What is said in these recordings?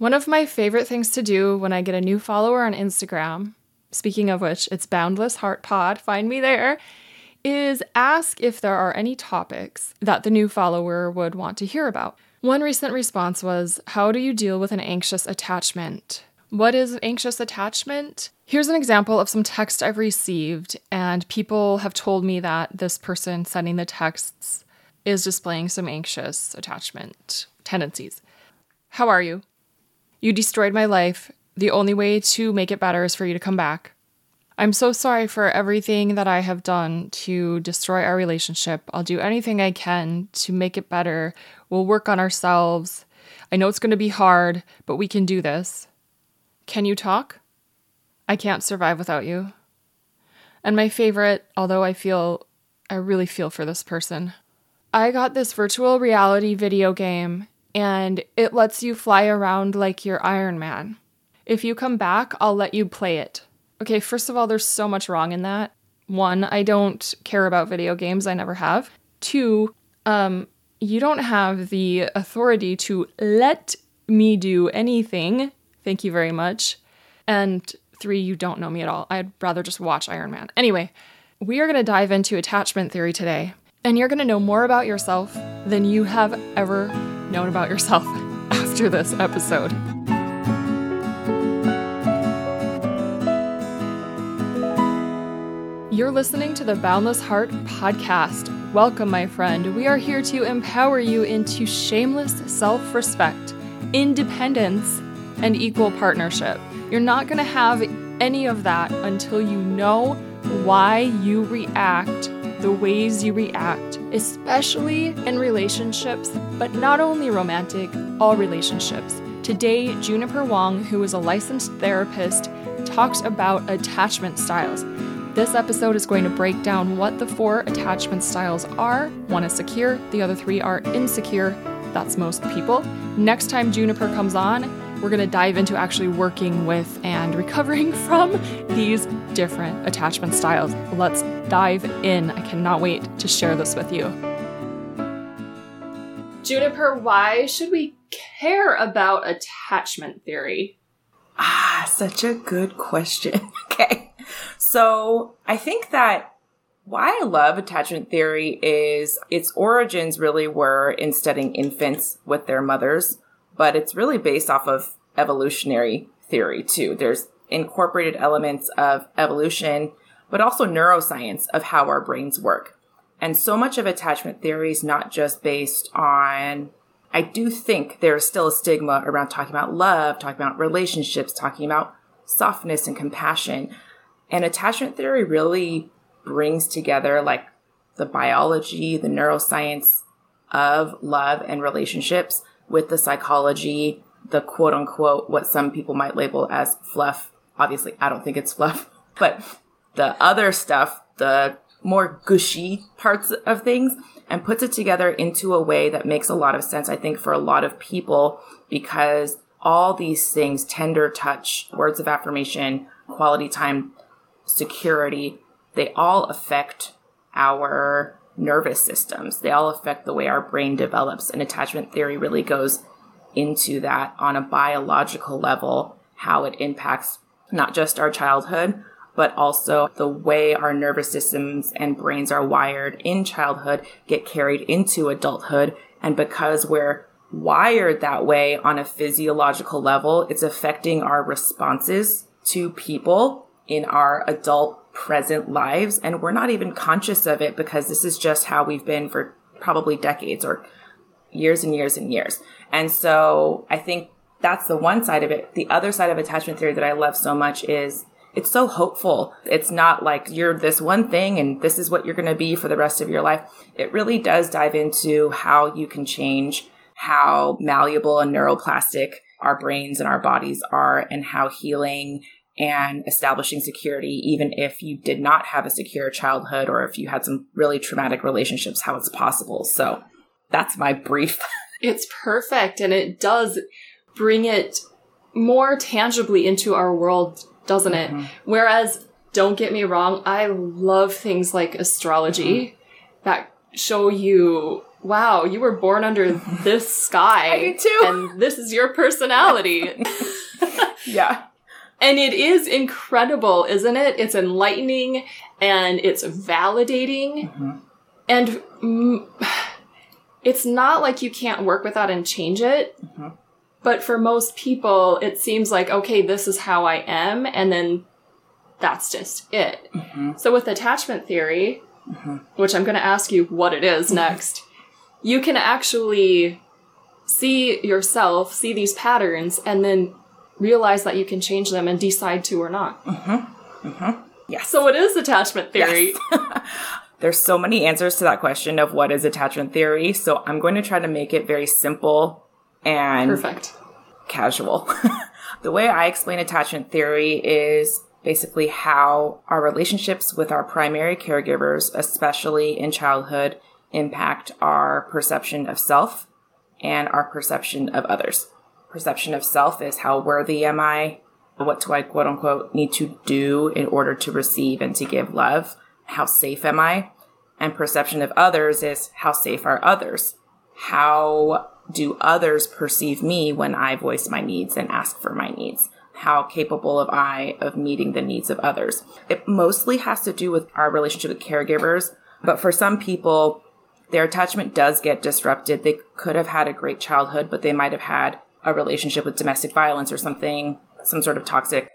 One of my favorite things to do when I get a new follower on Instagram, speaking of which, it's Boundless Heart Pod, find me there, is ask if there are any topics that the new follower would want to hear about. One recent response was How do you deal with an anxious attachment? What is anxious attachment? Here's an example of some text I've received, and people have told me that this person sending the texts is displaying some anxious attachment tendencies. How are you? You destroyed my life. The only way to make it better is for you to come back. I'm so sorry for everything that I have done to destroy our relationship. I'll do anything I can to make it better. We'll work on ourselves. I know it's going to be hard, but we can do this. Can you talk? I can't survive without you. And my favorite, although I feel, I really feel for this person. I got this virtual reality video game and it lets you fly around like you're Iron Man. If you come back, I'll let you play it. Okay, first of all, there's so much wrong in that. One, I don't care about video games, I never have. Two, um, you don't have the authority to let me do anything Thank you very much. And three, you don't know me at all. I'd rather just watch Iron Man. Anyway, we are going to dive into attachment theory today, and you're going to know more about yourself than you have ever known about yourself after this episode. You're listening to the Boundless Heart podcast. Welcome, my friend. We are here to empower you into shameless self respect, independence, and equal partnership. You're not going to have any of that until you know why you react the ways you react, especially in relationships, but not only romantic, all relationships. Today, Juniper Wong, who is a licensed therapist, talks about attachment styles. This episode is going to break down what the four attachment styles are. One is secure, the other three are insecure. That's most people. Next time Juniper comes on, we're going to dive into actually working with and recovering from these different attachment styles. Let's dive in. I cannot wait to share this with you. Juniper, why should we care about attachment theory? Ah, such a good question. okay. So I think that why I love attachment theory is its origins really were in studying infants with their mothers but it's really based off of evolutionary theory too. There's incorporated elements of evolution, but also neuroscience of how our brains work. And so much of attachment theory is not just based on, I do think there's still a stigma around talking about love, talking about relationships, talking about softness and compassion. And attachment theory really brings together like the biology, the neuroscience of love and relationships with the psychology, the quote unquote, what some people might label as fluff. Obviously, I don't think it's fluff, but the other stuff, the more gushy parts of things, and puts it together into a way that makes a lot of sense, I think, for a lot of people because all these things, tender touch, words of affirmation, quality time, security, they all affect our nervous systems. They all affect the way our brain develops. And attachment theory really goes into that on a biological level, how it impacts not just our childhood, but also the way our nervous systems and brains are wired in childhood get carried into adulthood. And because we're wired that way on a physiological level, it's affecting our responses to people in our adult present lives. And we're not even conscious of it because this is just how we've been for probably decades or years and years and years. And so I think that's the one side of it. The other side of attachment theory that I love so much is it's so hopeful. It's not like you're this one thing and this is what you're going to be for the rest of your life. It really does dive into how you can change how malleable and neuroplastic our brains and our bodies are and how healing and establishing security, even if you did not have a secure childhood or if you had some really traumatic relationships, how it's possible. So that's my brief. it's perfect. And it does bring it more tangibly into our world, doesn't it? Mm-hmm. Whereas, don't get me wrong, I love things like astrology mm-hmm. that show you wow, you were born under this sky. I do too. And this is your personality. Yeah. And it is incredible, isn't it? It's enlightening and it's validating. Mm-hmm. And mm, it's not like you can't work with that and change it. Mm-hmm. But for most people, it seems like, okay, this is how I am. And then that's just it. Mm-hmm. So with attachment theory, which I'm going to ask you what it is next, you can actually see yourself, see these patterns, and then realize that you can change them and decide to or not. Mm-hmm. Mm-hmm. Yes. So it is attachment theory. There's so many answers to that question of what is attachment theory. So I'm going to try to make it very simple and Perfect. casual. the way I explain attachment theory is basically how our relationships with our primary caregivers, especially in childhood, impact our perception of self and our perception of others. Perception of self is how worthy am I? What do I quote unquote need to do in order to receive and to give love? How safe am I? And perception of others is how safe are others? How do others perceive me when I voice my needs and ask for my needs? How capable am I of meeting the needs of others? It mostly has to do with our relationship with caregivers, but for some people, their attachment does get disrupted. They could have had a great childhood, but they might have had a relationship with domestic violence or something, some sort of toxic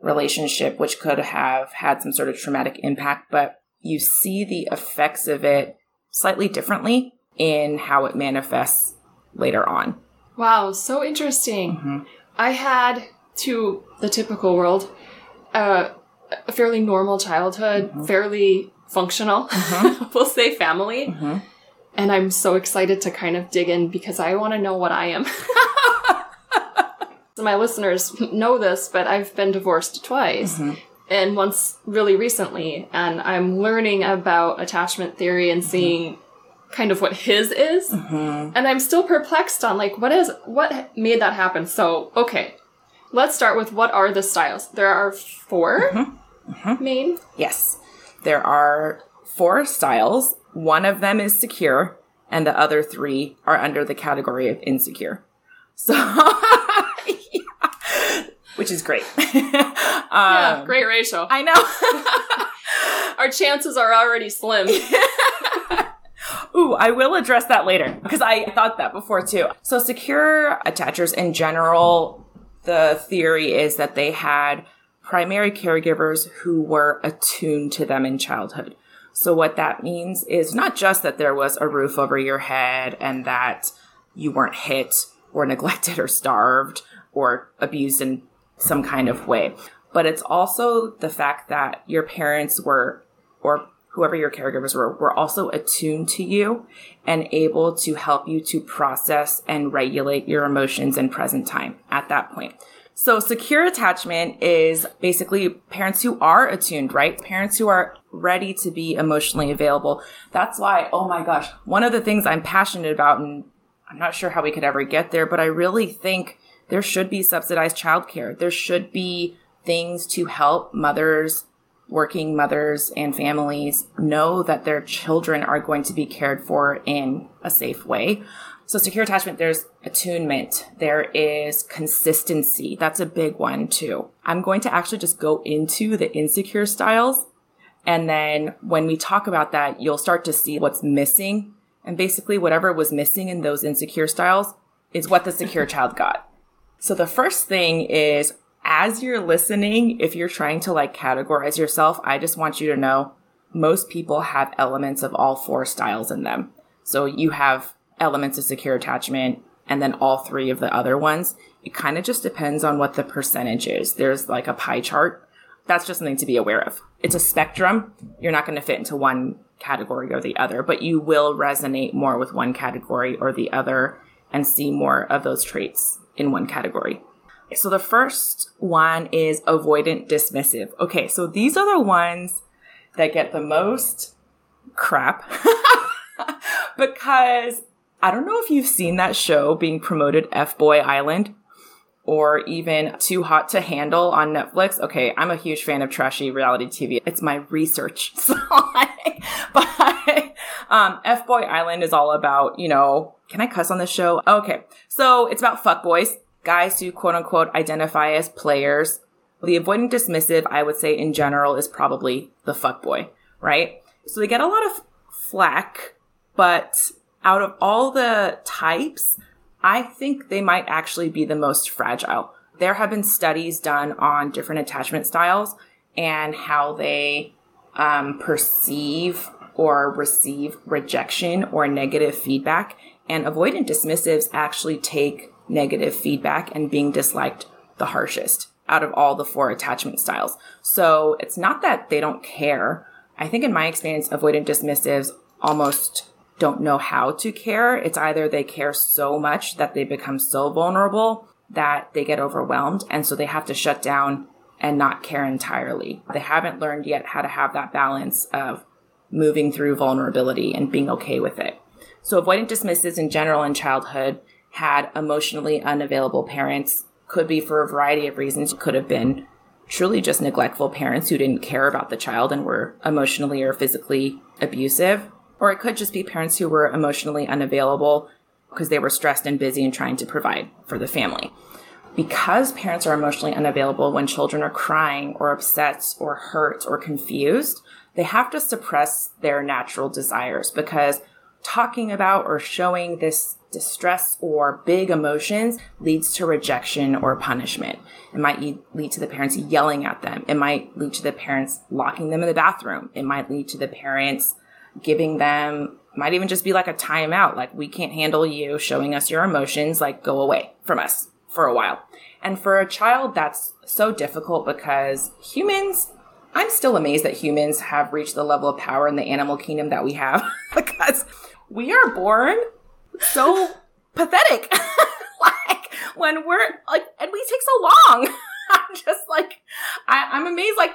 relationship, which could have had some sort of traumatic impact. But you see the effects of it slightly differently in how it manifests later on. Wow, so interesting. Mm-hmm. I had, to the typical world, uh, a fairly normal childhood, mm-hmm. fairly functional, mm-hmm. we'll say family. And I'm so excited to kind of dig in because I want to know what I am. My listeners know this, but I've been divorced twice. Mm-hmm. And once really recently, and I'm learning about attachment theory and mm-hmm. seeing kind of what his is. Mm-hmm. And I'm still perplexed on like what is what made that happen. So, okay. Let's start with what are the styles? There are 4 main. Yes. There are four styles. One of them is secure, and the other three are under the category of insecure. So. which is great. Yeah, um, great ratio. I know. Our chances are already slim. Ooh, I will address that later because I thought that before too. So, secure attachers in general, the theory is that they had primary caregivers who were attuned to them in childhood. So, what that means is not just that there was a roof over your head and that you weren't hit or neglected or starved or abused in some kind of way, but it's also the fact that your parents were, or whoever your caregivers were, were also attuned to you and able to help you to process and regulate your emotions in present time at that point. So secure attachment is basically parents who are attuned, right? Parents who are ready to be emotionally available. That's why, oh my gosh, one of the things I'm passionate about, and I'm not sure how we could ever get there, but I really think there should be subsidized childcare. There should be things to help mothers working mothers and families know that their children are going to be cared for in a safe way. So secure attachment, there's attunement. There is consistency. That's a big one too. I'm going to actually just go into the insecure styles. And then when we talk about that, you'll start to see what's missing. And basically whatever was missing in those insecure styles is what the secure child got. So the first thing is as you're listening, if you're trying to like categorize yourself, I just want you to know most people have elements of all four styles in them. So you have elements of secure attachment and then all three of the other ones. It kind of just depends on what the percentage is. There's like a pie chart. That's just something to be aware of. It's a spectrum. You're not going to fit into one category or the other, but you will resonate more with one category or the other and see more of those traits in one category. So the first one is avoidant dismissive. Okay, so these are the ones that get the most crap because I don't know if you've seen that show being promoted, F Boy Island, or even Too Hot to Handle on Netflix. Okay, I'm a huge fan of trashy reality TV. It's my research. So, but Um, F Boy Island is all about, you know, can I cuss on this show? Okay. So it's about fuck boys, guys who quote unquote identify as players. The avoidant dismissive, I would say in general, is probably the fuck boy, right? So they get a lot of flack, but out of all the types, I think they might actually be the most fragile. There have been studies done on different attachment styles and how they um, perceive or receive rejection or negative feedback. And avoidant dismissives actually take negative feedback and being disliked the harshest out of all the four attachment styles. So it's not that they don't care. I think in my experience, avoidant dismissives almost don't know how to care. It's either they care so much that they become so vulnerable that they get overwhelmed. And so they have to shut down and not care entirely. They haven't learned yet how to have that balance of moving through vulnerability and being okay with it. So avoidant dismissives in general in childhood had emotionally unavailable parents, could be for a variety of reasons. Could have been truly just neglectful parents who didn't care about the child and were emotionally or physically abusive. Or it could just be parents who were emotionally unavailable because they were stressed and busy and trying to provide for the family because parents are emotionally unavailable when children are crying or upset or hurt or confused, they have to suppress their natural desires because talking about or showing this distress or big emotions leads to rejection or punishment. It might lead to the parents yelling at them. It might lead to the parents locking them in the bathroom. It might lead to the parents giving them might even just be like a timeout like we can't handle you showing us your emotions like go away from us for a while. And for a child, that's so difficult because humans, I'm still amazed that humans have reached the level of power in the animal kingdom that we have because we are born so pathetic. like when we're like, and we take so long. I'm just like, I, I'm amazed, like,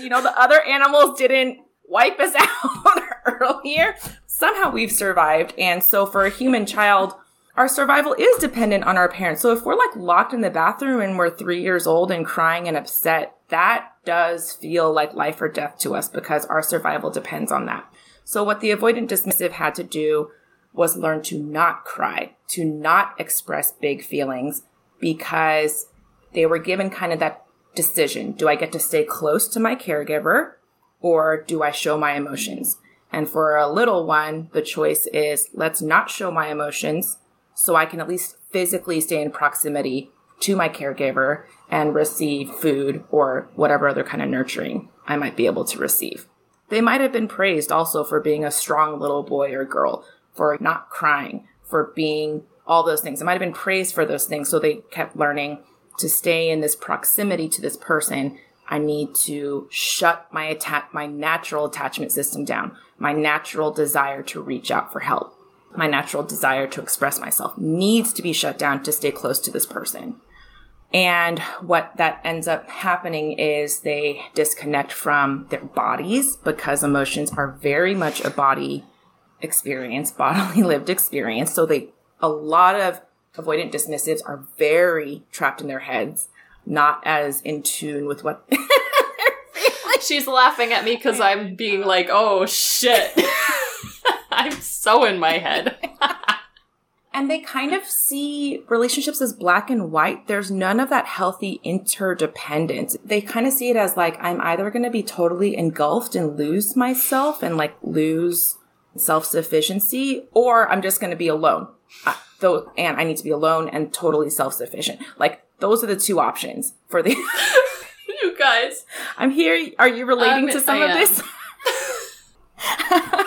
you know, the other animals didn't wipe us out earlier. Somehow we've survived. And so for a human child, our survival is dependent on our parents. So if we're like locked in the bathroom and we're three years old and crying and upset, that does feel like life or death to us because our survival depends on that. So what the avoidant dismissive had to do was learn to not cry, to not express big feelings because they were given kind of that decision. Do I get to stay close to my caregiver or do I show my emotions? And for a little one, the choice is let's not show my emotions so I can at least physically stay in proximity to my caregiver and receive food or whatever other kind of nurturing I might be able to receive. They might have been praised also for being a strong little boy or girl, for not crying, for being all those things. It might have been praised for those things. So they kept learning to stay in this proximity to this person. I need to shut my my natural attachment system down, my natural desire to reach out for help my natural desire to express myself needs to be shut down to stay close to this person. And what that ends up happening is they disconnect from their bodies because emotions are very much a body experience, bodily lived experience. So they, a lot of avoidant dismissives are very trapped in their heads, not as in tune with what. She's laughing at me because I'm being like, oh shit. I'm so in my head. And they kind of see relationships as black and white. There's none of that healthy interdependence. They kind of see it as like, I'm either going to be totally engulfed and lose myself and like lose self sufficiency, or I'm just going to be alone. Uh, though, and I need to be alone and totally self sufficient. Like, those are the two options for the. you guys. I'm here. Are you relating um, to some I of am. this?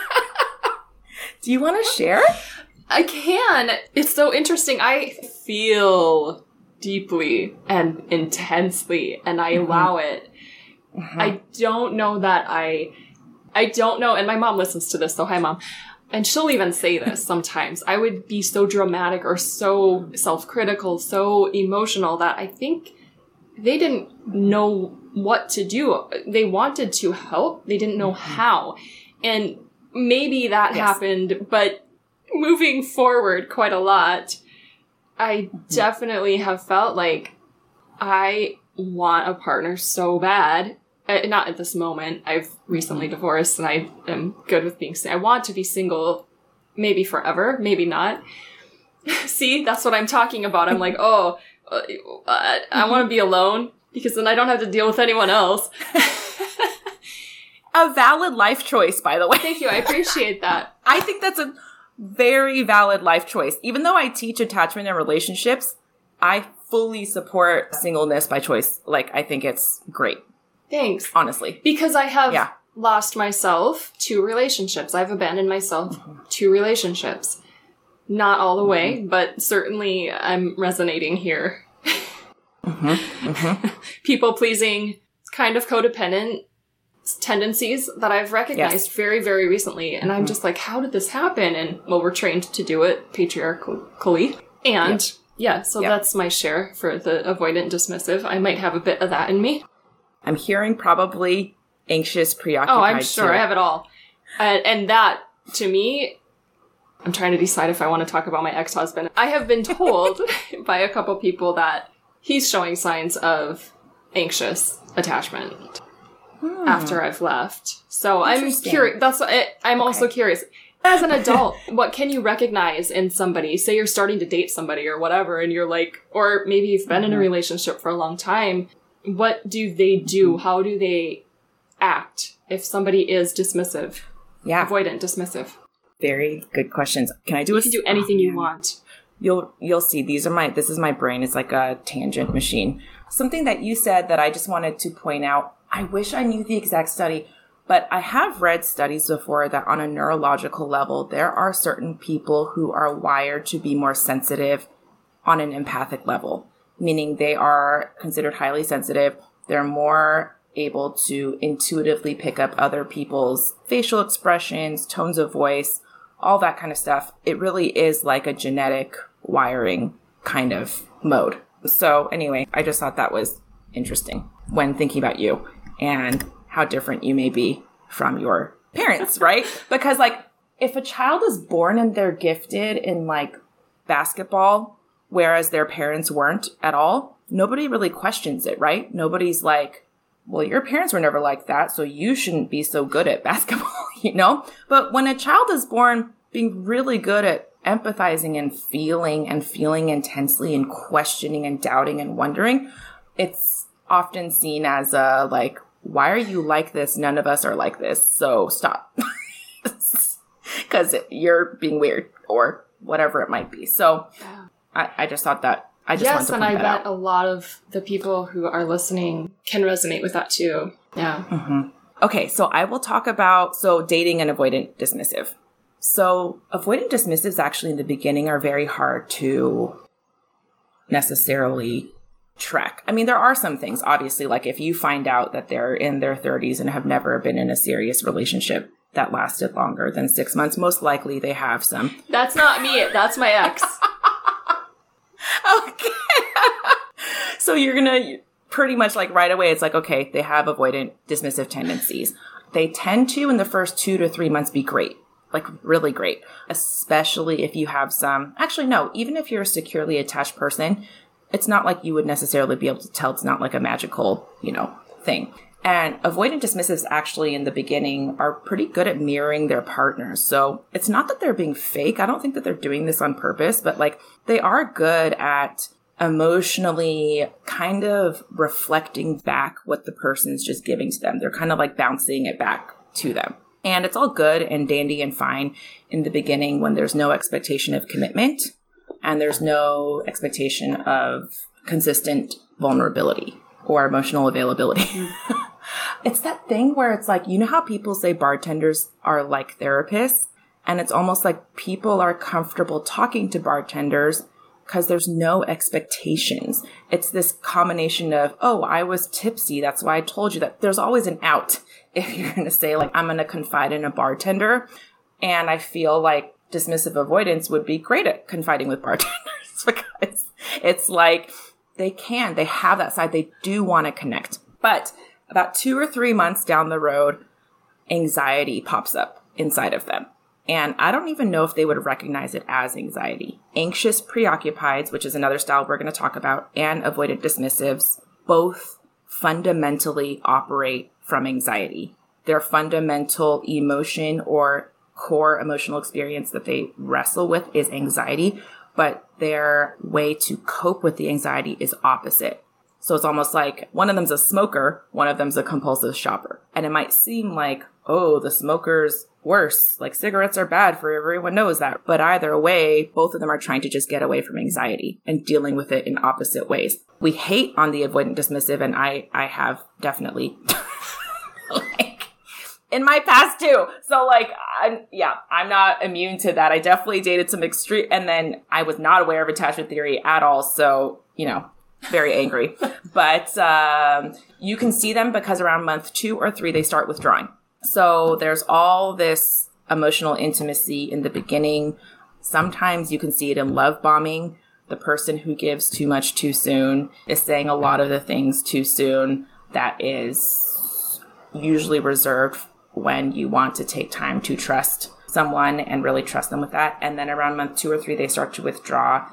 Do you want to share? I can. It's so interesting. I feel deeply and intensely, and I mm-hmm. allow it. Mm-hmm. I don't know that I. I don't know, and my mom listens to this, so hi, mom. And she'll even say this sometimes. I would be so dramatic or so self critical, so emotional that I think they didn't know what to do. They wanted to help, they didn't know mm-hmm. how. And maybe that yes. happened, but moving forward quite a lot, I definitely have felt like I want a partner so bad uh, not at this moment. I've recently divorced and I am good with being single. I want to be single maybe forever, maybe not. See, that's what I'm talking about. I'm like, oh, uh, I, I want to be alone because then I don't have to deal with anyone else. a valid life choice, by the way. Thank you. I appreciate that. I think that's a very valid life choice. Even though I teach attachment and relationships, I fully support singleness by choice. Like, I think it's great. Thanks. Honestly. Because I have yeah. lost myself to relationships. I've abandoned myself mm-hmm. two relationships. Not all the way, mm-hmm. but certainly I'm resonating here. mm-hmm. mm-hmm. People pleasing, kind of codependent tendencies that I've recognized yes. very, very recently. And I'm mm-hmm. just like, how did this happen? And well, we're trained to do it patriarchally. And yep. yeah, so yep. that's my share for the avoidant dismissive. I might have a bit of that in me. I'm hearing probably anxious, preoccupied. Oh, I'm sure too. I have it all. Uh, and that, to me, I'm trying to decide if I want to talk about my ex husband. I have been told by a couple people that he's showing signs of anxious attachment hmm. after I've left. So I'm curious. That's it. I'm okay. also curious. As an adult, what can you recognize in somebody? Say you're starting to date somebody or whatever, and you're like, or maybe you've been mm-hmm. in a mm-hmm. relationship for a long time. What do they do? Mm-hmm. How do they act if somebody is dismissive? Yeah. Avoidant, dismissive. Very good questions. Can I do you a can do anything oh, you want. You'll you'll see these are my this is my brain. It's like a tangent machine. Something that you said that I just wanted to point out I wish I knew the exact study, but I have read studies before that on a neurological level, there are certain people who are wired to be more sensitive on an empathic level, meaning they are considered highly sensitive. They're more able to intuitively pick up other people's facial expressions, tones of voice, all that kind of stuff. It really is like a genetic wiring kind of mode. So, anyway, I just thought that was interesting when thinking about you and how different you may be from your parents, right? because like if a child is born and they're gifted in like basketball, whereas their parents weren't at all, nobody really questions it, right? Nobody's like, well, your parents were never like that, so you shouldn't be so good at basketball, you know? But when a child is born being really good at empathizing and feeling and feeling intensely and questioning and doubting and wondering, it's often seen as a like, why are you like this? None of us are like this. So stop. Because you're being weird or whatever it might be. So yeah. I, I just thought that I just yes, and I bet out. a lot of the people who are listening can resonate with that too. Yeah. Mm-hmm. Okay, so I will talk about so dating and avoidant dismissive. So avoidant dismissives actually in the beginning are very hard to necessarily track. I mean, there are some things, obviously, like if you find out that they're in their 30s and have never been in a serious relationship that lasted longer than six months, most likely they have some. That's not me. That's my ex. okay. so you're going to pretty much like right away, it's like, okay, they have avoidant dismissive tendencies. They tend to, in the first two to three months, be great like really great, especially if you have some. Actually, no, even if you're a securely attached person, it's not like you would necessarily be able to tell it's not like a magical, you know, thing. And avoidant dismissives actually in the beginning are pretty good at mirroring their partners. So it's not that they're being fake. I don't think that they're doing this on purpose, but like they are good at emotionally kind of reflecting back what the person's just giving to them. They're kind of like bouncing it back to them. And it's all good and dandy and fine in the beginning when there's no expectation of commitment and there's no expectation of consistent vulnerability or emotional availability. it's that thing where it's like, you know how people say bartenders are like therapists? And it's almost like people are comfortable talking to bartenders because there's no expectations. It's this combination of, oh, I was tipsy. That's why I told you that. There's always an out if you're going to say, like, I'm going to confide in a bartender. And I feel like dismissive avoidance would be great at confiding with bartenders because it's like they can, they have that side, they do want to connect. But about two or three months down the road, anxiety pops up inside of them. And I don't even know if they would recognize it as anxiety. Anxious preoccupieds, which is another style we're going to talk about, and avoidant dismissives both fundamentally operate from anxiety. Their fundamental emotion or core emotional experience that they wrestle with is anxiety, but their way to cope with the anxiety is opposite. So it's almost like one of them's a smoker, one of them's a compulsive shopper. And it might seem like, oh, the smoker's worse. Like cigarettes are bad for everyone knows that. But either way, both of them are trying to just get away from anxiety and dealing with it in opposite ways. We hate on the avoidant dismissive, and I, I have definitely like in my past too. So like, I'm, yeah, I'm not immune to that. I definitely dated some extreme, and then I was not aware of attachment theory at all. So, you know, very angry. but um, you can see them because around month two or three, they start withdrawing. So there's all this emotional intimacy in the beginning. Sometimes you can see it in love bombing. The person who gives too much too soon is saying a lot of the things too soon that is usually reserved when you want to take time to trust someone and really trust them with that. And then around month two or three, they start to withdraw,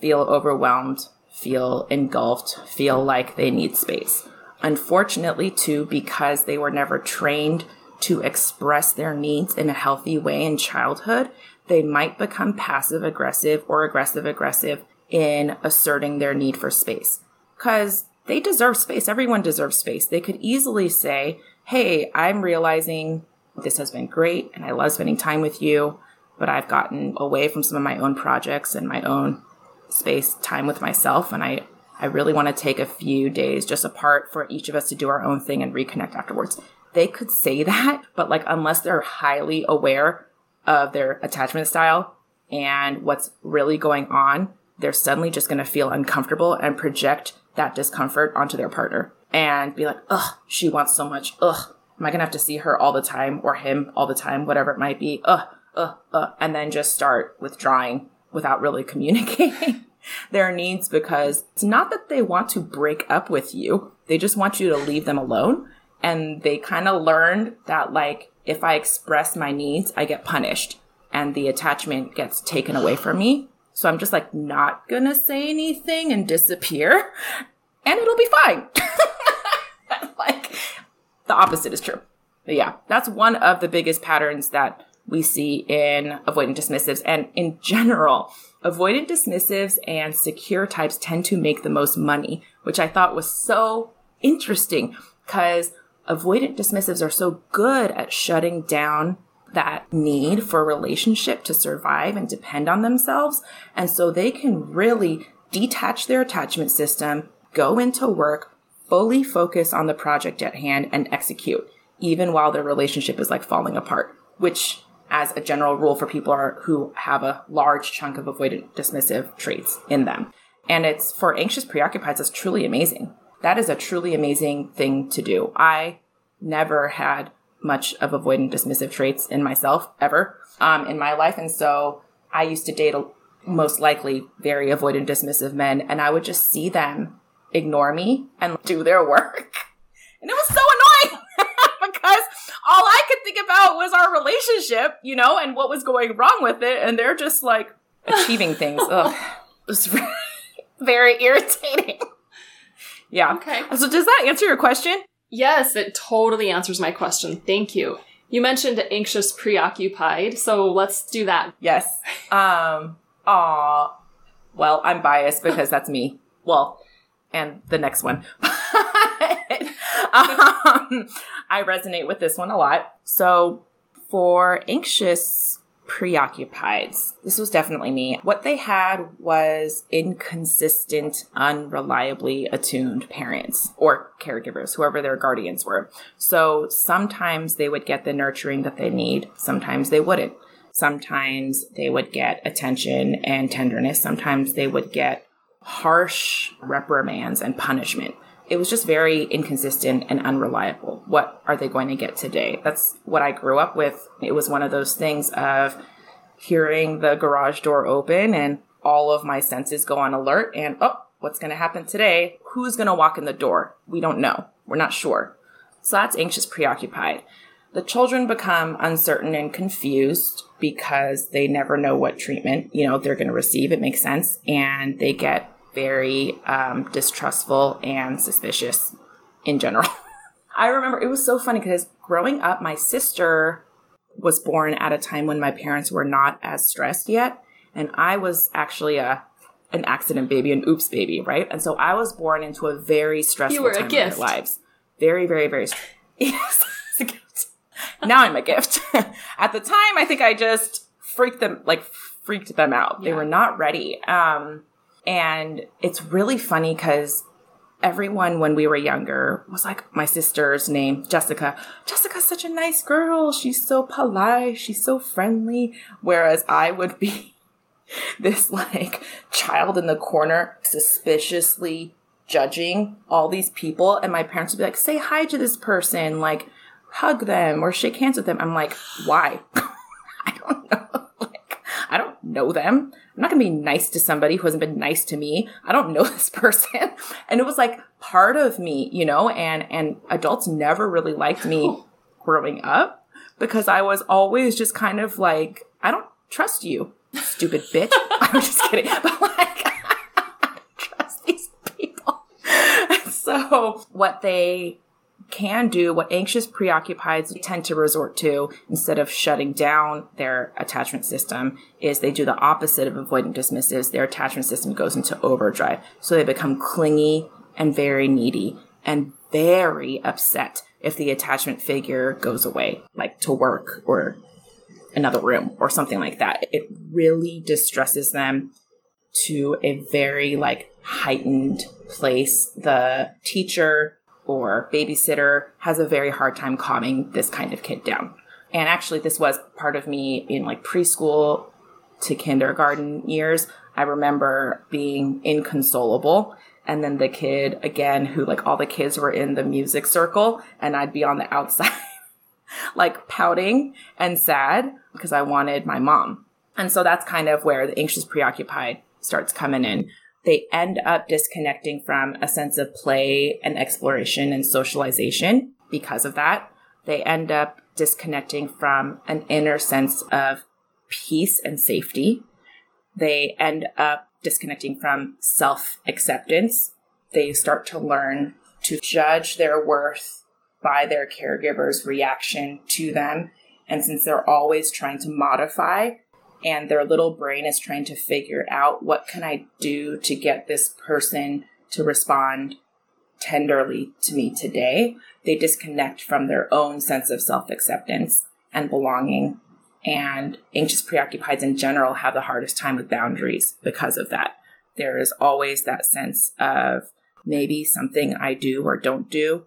feel overwhelmed, feel engulfed, feel like they need space. Unfortunately, too, because they were never trained to express their needs in a healthy way in childhood, they might become passive aggressive or aggressive aggressive in asserting their need for space. Because they deserve space. Everyone deserves space. They could easily say, Hey, I'm realizing this has been great and I love spending time with you, but I've gotten away from some of my own projects and my own space time with myself and I I really want to take a few days just apart for each of us to do our own thing and reconnect afterwards. They could say that, but like unless they're highly aware of their attachment style and what's really going on, they're suddenly just going to feel uncomfortable and project that discomfort onto their partner and be like, "Ugh, she wants so much. Ugh, am I to have to see her all the time or him all the time, whatever it might be? Ugh, ugh, ugh." And then just start withdrawing without really communicating their needs because it's not that they want to break up with you. They just want you to leave them alone. And they kind of learned that like, if I express my needs, I get punished and the attachment gets taken away from me. So I'm just like not gonna say anything and disappear and it'll be fine. like the opposite is true. But yeah, that's one of the biggest patterns that we see in avoidant dismissives and in general. Avoidant dismissives and secure types tend to make the most money, which I thought was so interesting because avoidant dismissives are so good at shutting down that need for a relationship to survive and depend on themselves. And so they can really detach their attachment system, go into work, fully focus on the project at hand and execute, even while their relationship is like falling apart, which as a general rule for people are, who have a large chunk of avoidant dismissive traits in them. And it's for anxious preoccupieds, it's truly amazing. That is a truly amazing thing to do. I never had much of avoidant dismissive traits in myself ever um, in my life. And so I used to date a, most likely very avoidant dismissive men, and I would just see them ignore me and do their work. And it was so annoying because all I could think about was our relationship, you know, and what was going wrong with it. And they're just like achieving things. Ugh. It was very irritating. Yeah. Okay. So does that answer your question? Yes, it totally answers my question. Thank you. You mentioned anxious preoccupied, so let's do that. Yes. Um aw. Well, I'm biased because that's me. Well, and the next one. um, I resonate with this one a lot. So for anxious preoccupieds. This was definitely me. What they had was inconsistent, unreliably attuned parents or caregivers, whoever their guardians were. So sometimes they would get the nurturing that they need, sometimes they wouldn't. Sometimes they would get attention and tenderness, sometimes they would get harsh reprimands and punishment it was just very inconsistent and unreliable. What are they going to get today? That's what I grew up with. It was one of those things of hearing the garage door open and all of my senses go on alert and, oh, what's going to happen today? Who's going to walk in the door? We don't know. We're not sure. So that's anxious, preoccupied. The children become uncertain and confused because they never know what treatment, you know, they're going to receive. It makes sense. And they get very um, distrustful and suspicious. in general. I remember it was so funny because growing up, my sister was born at a time when my parents were not as stressed yet. And I was actually a an accident baby, an oops baby, right? And so I was born into a very stressful You were a time gift. of lives. Very, very, very stressful. Yes, it's a gift. Now I'm a gift. At the time, I think I just freaked them, like freaked them out. They were not ready. Um, and it's really funny because everyone when we were younger was like my sister's name jessica. Jessica's such a nice girl. She's so polite. She's so friendly. Whereas i would be this like child in the corner suspiciously judging all these people. And my parents would be like say hi to this person. Like hug them or shake hands with them. I'm like why? I don't know. Like i don't know them. I'm not gonna be nice to somebody who hasn't been nice to me. I don't know this person. And it was like part of me you know and and adults never really liked me growing up because i was always just kind of like i don't trust you stupid bitch. I'm just kidding. But like I don't trust these people. So what they can do, what anxious preoccupieds tend to resort to instead of shutting down their attachment system is they do the opposite of avoidant dismissives. Their attachment system goes into overdrive. So they become clingy and very needy and very upset if the attachment figure goes away, like to work or another room or something like that. It really distresses them to a very like heightened place. The teacher or babysitter has a very hard time calming this kind of kid down. And actually, this was part of me in like preschool to kindergarten years. I remember being inconsolable. And then the kid, again, who like all the kids were in the music circle, and I'd be on the outside, like pouting and sad because I wanted my mom. And so that's kind of where the anxious preoccupied starts coming in. They end up disconnecting from a sense of play and exploration and socialization because of that. They end up disconnecting from an inner sense of peace and safety. They end up disconnecting from self acceptance. They start to learn to judge their worth by their caregiver's reaction to them. And since they're always trying to modify and their little brain is trying to figure out what can I do to get this person to respond tenderly to me today, they disconnect from their own sense of self acceptance and belonging. And anxious preoccupieds in general have the hardest time with boundaries because of that. There is always that sense of maybe something I do or don't do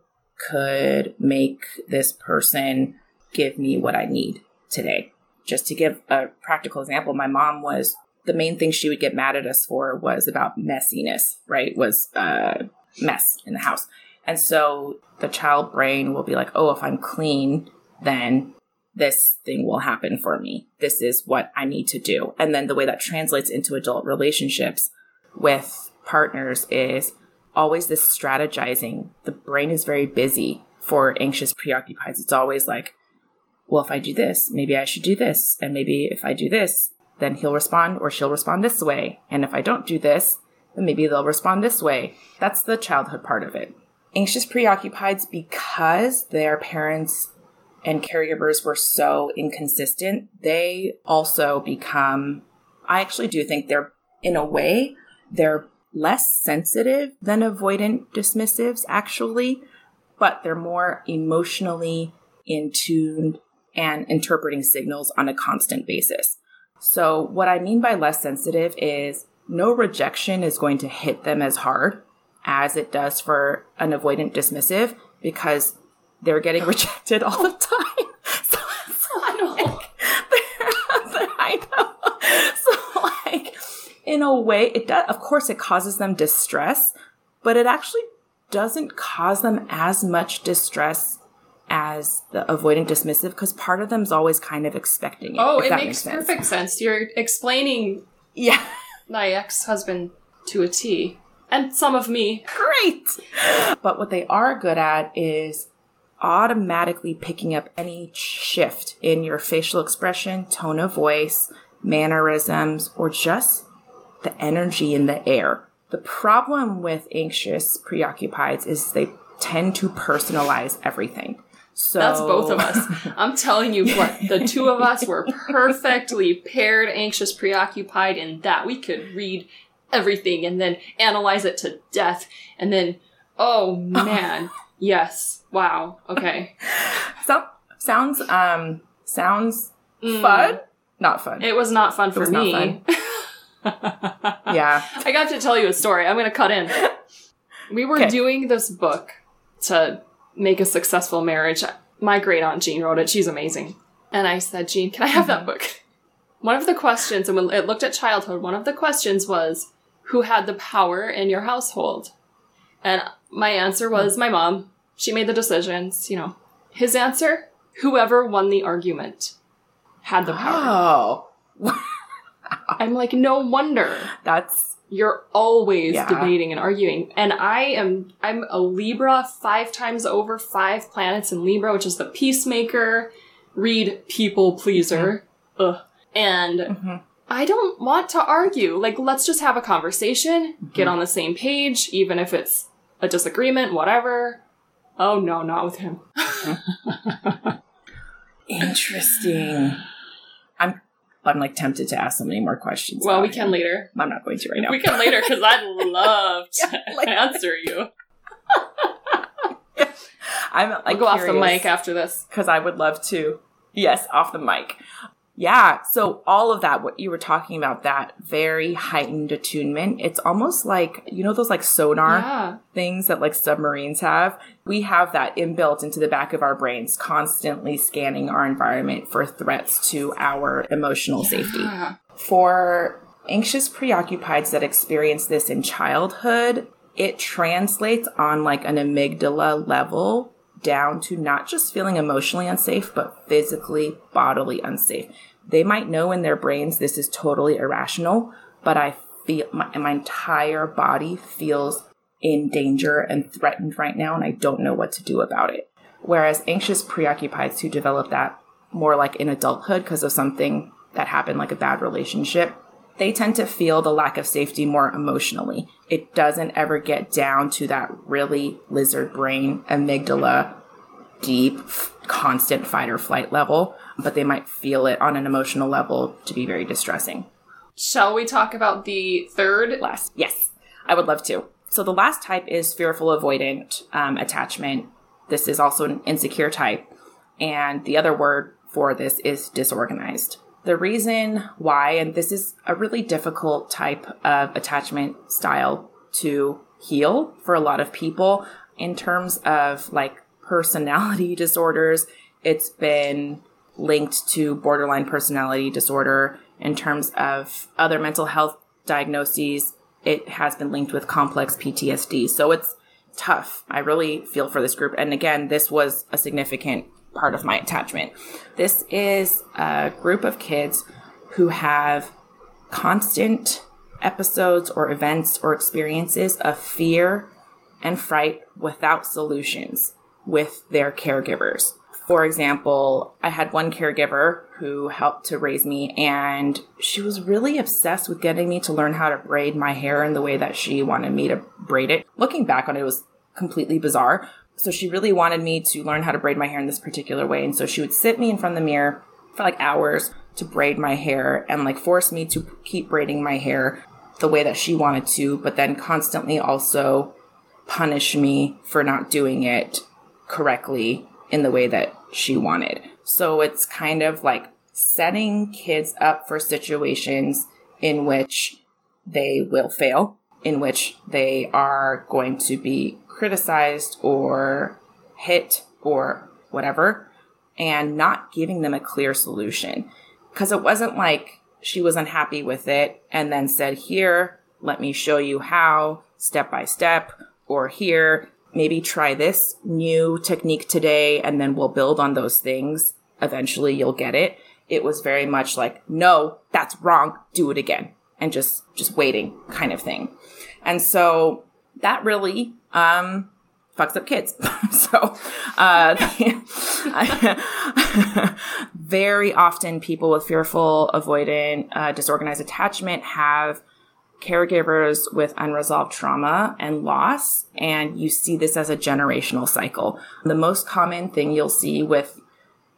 could make this person give me what I need today. Just to give a practical example, my mom was the main thing she would get mad at us for was about messiness, right? Was uh, mess in the house. And so the child brain will be like, oh, if I'm clean, then this thing will happen for me. This is what I need to do. And then the way that translates into adult relationships with partners is always this strategizing. The brain is very busy for anxious preoccupieds. It's always like, well, if I do this, maybe I should do this. And maybe if I do this, then he'll respond or she'll respond this way. And if I don't do this, then maybe they'll respond this way. That's the childhood part of it. Anxious preoccupieds, because their parents and caregivers were so inconsistent, they also become, I actually do think they're, in a way, they're less sensitive than avoidant dismissives, actually, but they're more emotionally in tune and interpreting signals on a constant basis. So, what I mean by less sensitive is no rejection is going to hit them as hard as it does for an avoidant dismissive because they're getting rejected all the time. So it's like, I know. So, like, in a way, it does, of course, it causes them distress, but it actually doesn't cause them as much distress as the avoidant dismissive because part of them is always kind of expecting it. Oh, it makes sense. perfect sense. You're explaining Yeah. my ex husband to a T. And some of me. Great. But what they are good at is automatically picking up any shift in your facial expression, tone of voice, mannerisms, or just the energy in the air. The problem with anxious preoccupieds is they tend to personalize everything. So That's both of us. I'm telling you what, the two of us were perfectly paired, anxious, preoccupied in that we could read everything and then analyze it to death and then oh man, yes. Wow. Okay. So, sounds um sounds fun. Not fun. Mm. It was not fun for was not me. yeah. I got to tell you a story. I'm going to cut in. We were Okay. doing this book to make a successful marriage. My great aunt Jean wrote it. She's amazing. And I said, Jean, can I have that mm-hmm. book? One of the questions, and when it looked at childhood, one of the questions was, who had the power in your household? And my answer was my mom. She made the decisions, you know. His answer, whoever won the argument had the power. Oh, I'm like, no wonder that's you're always Yeah. debating and arguing. And I am I'm a Libra five times over, five planets in Libra, which is the peacemaker, read people pleaser. Ugh. And Mhm. I don't want to argue. Like, let's just have a conversation, get on the same page, even if it's a disagreement, whatever. Oh no, not with him. interesting. I'm I'm like tempted to ask so many more questions. Well, we can him. later. I'm not going to right now. We can later because I'd love to Yeah, answer you. I'm like I'll go off the mic after this. because I would love to. Yes, off the mic. Yeah. So all of that, what you were talking about, that very heightened attunement, it's almost like, you know, those like sonar Yeah. things that like submarines have. We have that inbuilt into the back of our brains, constantly scanning our environment for threats to our emotional safety. For anxious preoccupieds that experience this in childhood, it translates on like an amygdala level down to not just feeling emotionally unsafe, but physically, bodily unsafe. They might know in their brains this is totally irrational, but I feel my, my entire body feels in danger and threatened right now, and I don't know what to do about it. Whereas anxious preoccupieds who develop that more like in adulthood because of something that happened, like a bad relationship, they tend to feel the lack of safety more emotionally. It doesn't ever get down to that really lizard brain, amygdala, deep, constant fight or flight level, but they might feel it on an emotional level to be very distressing. Shall we talk about the third? Last, yes, I would love to. So the last type is fearful avoidant um, attachment. This is also an insecure type, and the other word for this is disorganized. The reason why, and this is a really difficult type of attachment style to heal for a lot of people in terms of like personality disorders, it's been linked to borderline personality disorder. In terms of other mental health diagnoses, it has been linked with complex PTSD. So it's tough. I really feel for this group. And again, this was a significant part of my attachment. This is a group of kids who have constant episodes or events or experiences of fear and fright without solutions with their caregivers. For example, I had one caregiver who helped to raise me, and she was really obsessed with getting me to learn how to braid my hair in the way that she wanted me to braid it. Looking back on it, it was completely bizarre. So she really wanted me to learn how to braid my hair in this particular way. And so she would sit me in front of the mirror for like hours to braid my hair and like force me to keep braiding my hair the way that she wanted to, but then constantly also punish me for not doing it correctly in the way that she wanted. So it's kind of like setting kids up for situations in which they will fail, in which they are going to be criticized or hit or whatever, and not giving them a clear solution. Because it wasn't like she was unhappy with it and then said, Here, let me show you how, step by step, or here, maybe try this new technique today and then we'll build on those things. Eventually you'll get it. It was very much like, no, that's wrong. Do it again. And just, just waiting kind of thing. And so that really, um, fucks up kids. so, uh, very often people with fearful, avoidant, uh, disorganized attachment have caregivers with unresolved trauma and loss, and you see this as a generational cycle. The most common thing you'll see with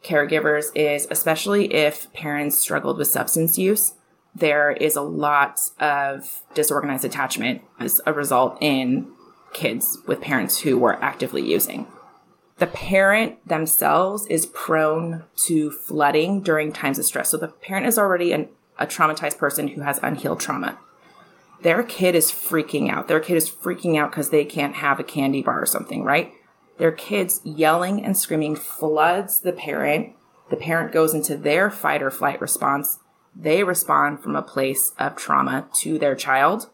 caregivers is, especially if parents struggled with substance use, there is a lot of disorganized attachment as a result in kids with parents who were actively using. The parent themselves is prone to flooding during times of stress. So the parent is already an, a traumatized person who has unhealed trauma. Their kid is freaking out. Their kid is freaking out because they can't have a candy bar or something, right? Their kid's yelling and screaming floods the parent. The parent goes into their fight or flight response. They respond from a place of trauma to their child,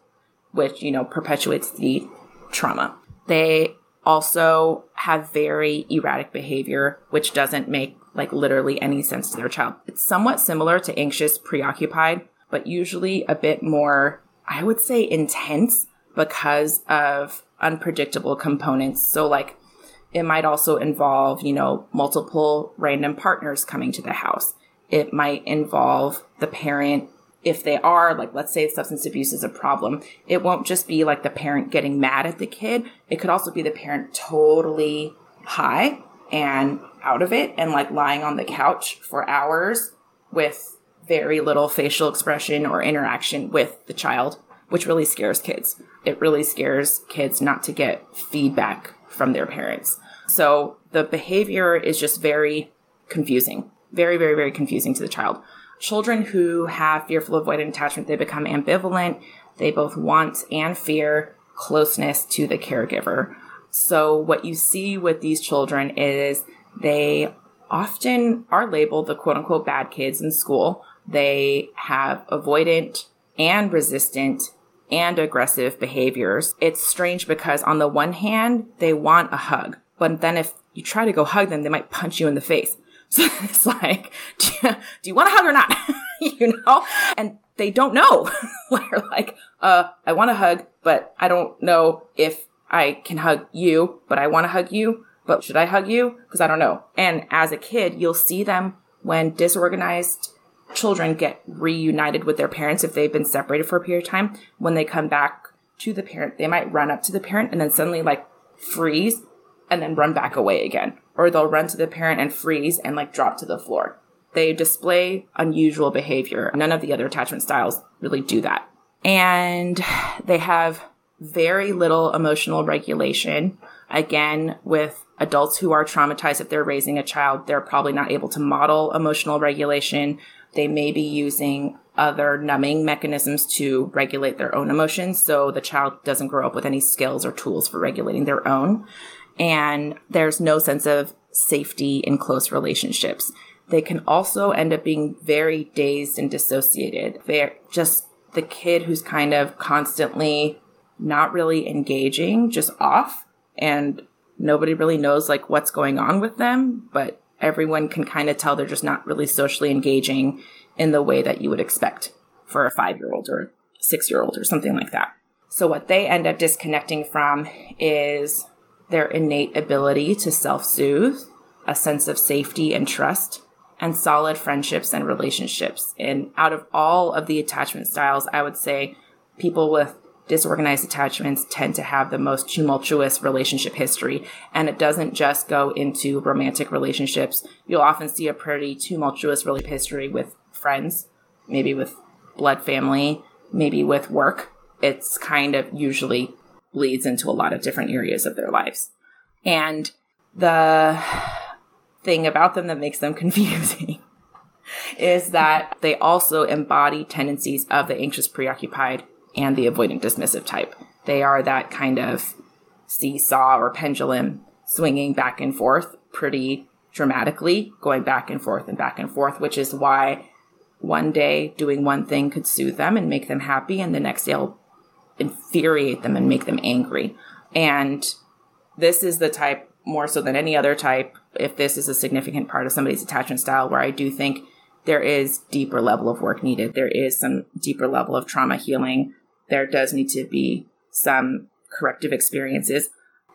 which, you know, perpetuates the trauma. They also have very erratic behavior, which doesn't make like literally any sense to their child. It's somewhat similar to anxious preoccupied, but usually a bit more, I would say, intense because of unpredictable components. So, like, it might also involve, you know, multiple random partners coming to the house. It might involve the parent if they are like let's say substance abuse is a problem it won't just be like the parent getting mad at the kid. It could also be the parent totally high and out of it and like lying on the couch for hours with very little facial expression or interaction with the child which really scares kids. It really scares kids not to get feedback from their parents. So the behavior is just very confusing. Very very very confusing to the child children who have fearful avoidant attachment, they become ambivalent. They both want and fear closeness to the caregiver. So what you see with these children is they often are labeled the quote unquote bad kids in school. They have avoidant and resistant and aggressive behaviors. It's strange because on the one hand, they want a hug, but then if you try to go hug them, they might punch you in the face. So it's like, do you, do you want a hug or not? you know? And they don't know. They're like, uh, I want a hug, but I don't know if I can hug you, but I want to hug you. But should I hug you? Because I don't know. And as a kid, you'll see them when disorganized children get reunited with their parents if they've been separated for a period of time. When they come back to the parent, they might run up to the parent and then suddenly like freeze and then run back away again or they'll run to the parent and freeze and like drop to the floor. They display unusual behavior. None of the other attachment styles really do that. And they have very little emotional regulation. Again, with adults who are traumatized, if they're raising a child, they're probably not able to model emotional regulation. They may be using other numbing mechanisms to regulate their own emotions. So the child doesn't grow up with any skills or tools for regulating their own and there's no sense of safety in close relationships. They can also end up being very dazed and dissociated. They're just the kid who's kind of constantly not really engaging, just off, and nobody really knows like what's going on with them, but everyone can kind of tell they're just not really socially engaging in the way that you would expect for a five year old or six year old or something like that. So, what they end up disconnecting from is their innate ability to self soothe, a sense of safety and trust, and solid friendships and relationships. And out of all of the attachment styles, I would say people with disorganized attachments tend to have the most tumultuous relationship history. And it doesn't just go into romantic relationships. You'll often see a pretty tumultuous relationship history with friends, maybe with blood family, maybe with work. It's kind of usually bleeds into a lot of different areas of their lives. And the thing about them that makes them confusing is that they also embody tendencies of the anxious preoccupied and the avoidant dismissive type. They are that kind of seesaw or pendulum swinging back and forth pretty dramatically, going back and forth and back and forth, which is why one day doing one thing could soothe them and make them happy, and the next day infuriate them and make them angry. And this is the type more so than any other type, if this is a significant part of somebody's attachment style, where I do think there is deeper level of work needed. There is some deeper level of trauma healing. There does need to be some corrective experiences,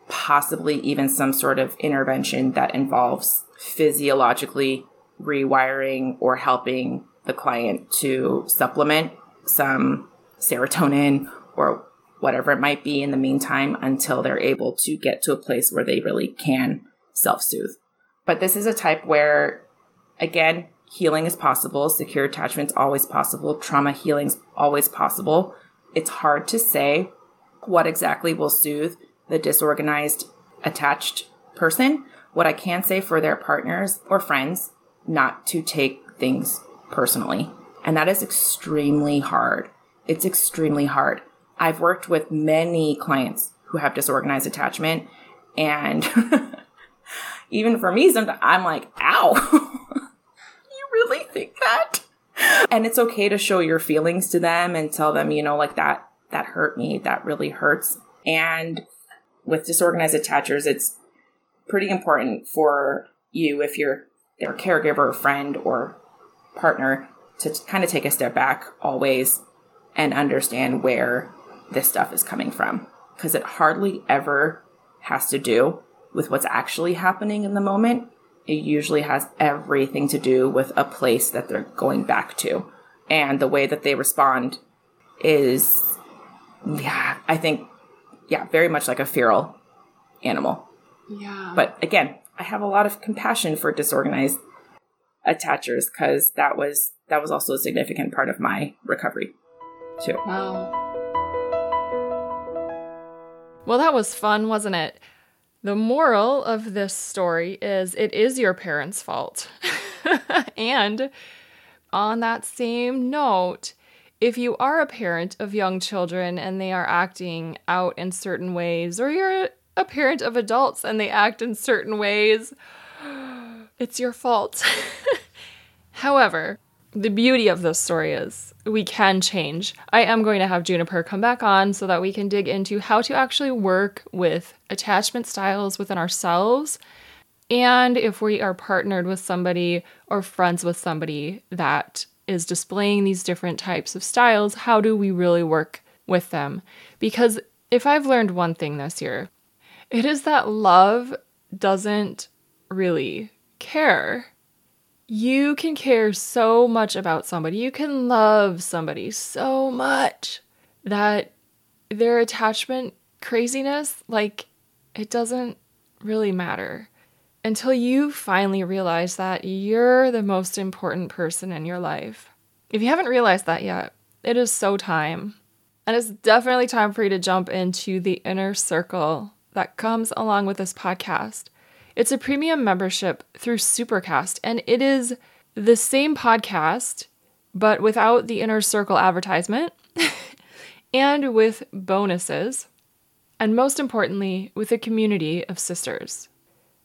possibly even some sort of intervention that involves physiologically rewiring or helping the client to supplement some serotonin or whatever it might be in the meantime until they're able to get to a place where they really can self soothe. But this is a type where, again, healing is possible, secure attachment's always possible, trauma healing's always possible. It's hard to say what exactly will soothe the disorganized, attached person. What I can say for their partners or friends, not to take things personally. And that is extremely hard. It's extremely hard. I've worked with many clients who have disorganized attachment and even for me, sometimes I'm like, ow, you really think that? And it's okay to show your feelings to them and tell them, you know, like that, that hurt me. That really hurts. And with disorganized attachers, it's pretty important for you, if you're their caregiver friend or partner, to kind of take a step back always and understand where this stuff is coming from. Because it hardly ever has to do with what's actually happening in the moment. It usually has everything to do with a place that they're going back to. And the way that they respond is, yeah, I think, yeah, very much like a feral animal. Yeah. But again, I have a lot of compassion for disorganized attachers because that was that was also a significant part of my recovery too. Wow. Well, that was fun, wasn't it? The moral of this story is it is your parents' fault. and on that same note, if you are a parent of young children and they are acting out in certain ways, or you're a parent of adults and they act in certain ways, it's your fault. However, the beauty of this story is we can change. I am going to have Juniper come back on so that we can dig into how to actually work with attachment styles within ourselves. And if we are partnered with somebody or friends with somebody that is displaying these different types of styles, how do we really work with them? Because if I've learned one thing this year, it is that love doesn't really care you can care so much about somebody, you can love somebody so much that their attachment craziness, like, it doesn't really matter until you finally realize that you're the most important person in your life. If you haven't realized that yet, it is so time. And it's definitely time for you to jump into the inner circle that comes along with this podcast. It's a premium membership through Supercast, and it is the same podcast, but without the inner circle advertisement and with bonuses. And most importantly, with a community of sisters.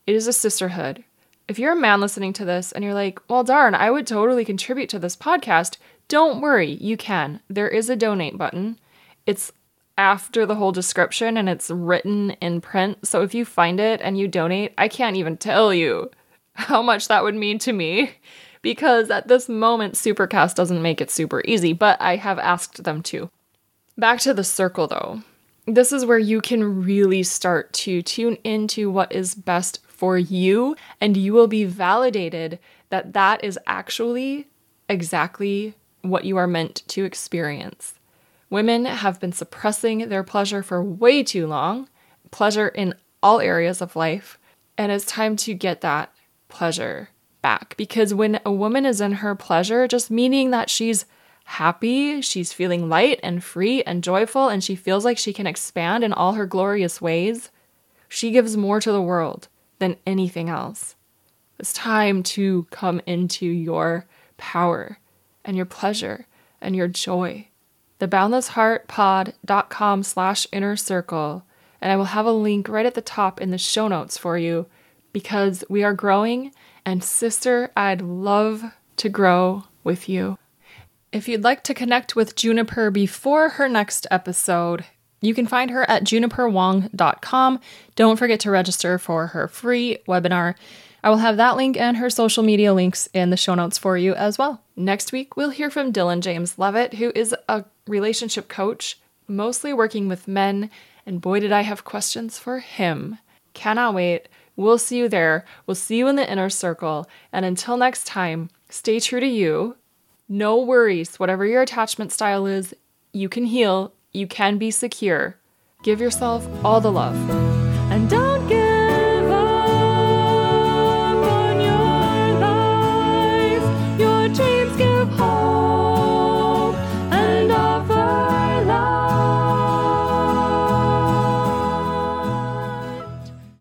It is a sisterhood. If you're a man listening to this and you're like, well, darn, I would totally contribute to this podcast, don't worry, you can. There is a donate button. It's after the whole description and it's written in print. So if you find it and you donate, I can't even tell you how much that would mean to me because at this moment, Supercast doesn't make it super easy, but I have asked them to. Back to the circle though. This is where you can really start to tune into what is best for you, and you will be validated that that is actually exactly what you are meant to experience. Women have been suppressing their pleasure for way too long, pleasure in all areas of life, and it's time to get that pleasure back. Because when a woman is in her pleasure, just meaning that she's happy, she's feeling light and free and joyful, and she feels like she can expand in all her glorious ways, she gives more to the world than anything else. It's time to come into your power and your pleasure and your joy theboundlessheartpod.com slash inner circle, and I will have a link right at the top in the show notes for you because we are growing, and sister, I'd love to grow with you. If you'd like to connect with Juniper before her next episode, you can find her at juniperwong.com. Don't forget to register for her free webinar. I will have that link and her social media links in the show notes for you as well. Next week, we'll hear from Dylan James Levitt, who is a relationship coach, mostly working with men, and boy, did I have questions for him. Cannot wait. We'll see you there. We'll see you in the inner circle. And until next time, stay true to you. No worries. Whatever your attachment style is, You can heal. You can be secure. Give yourself all the love.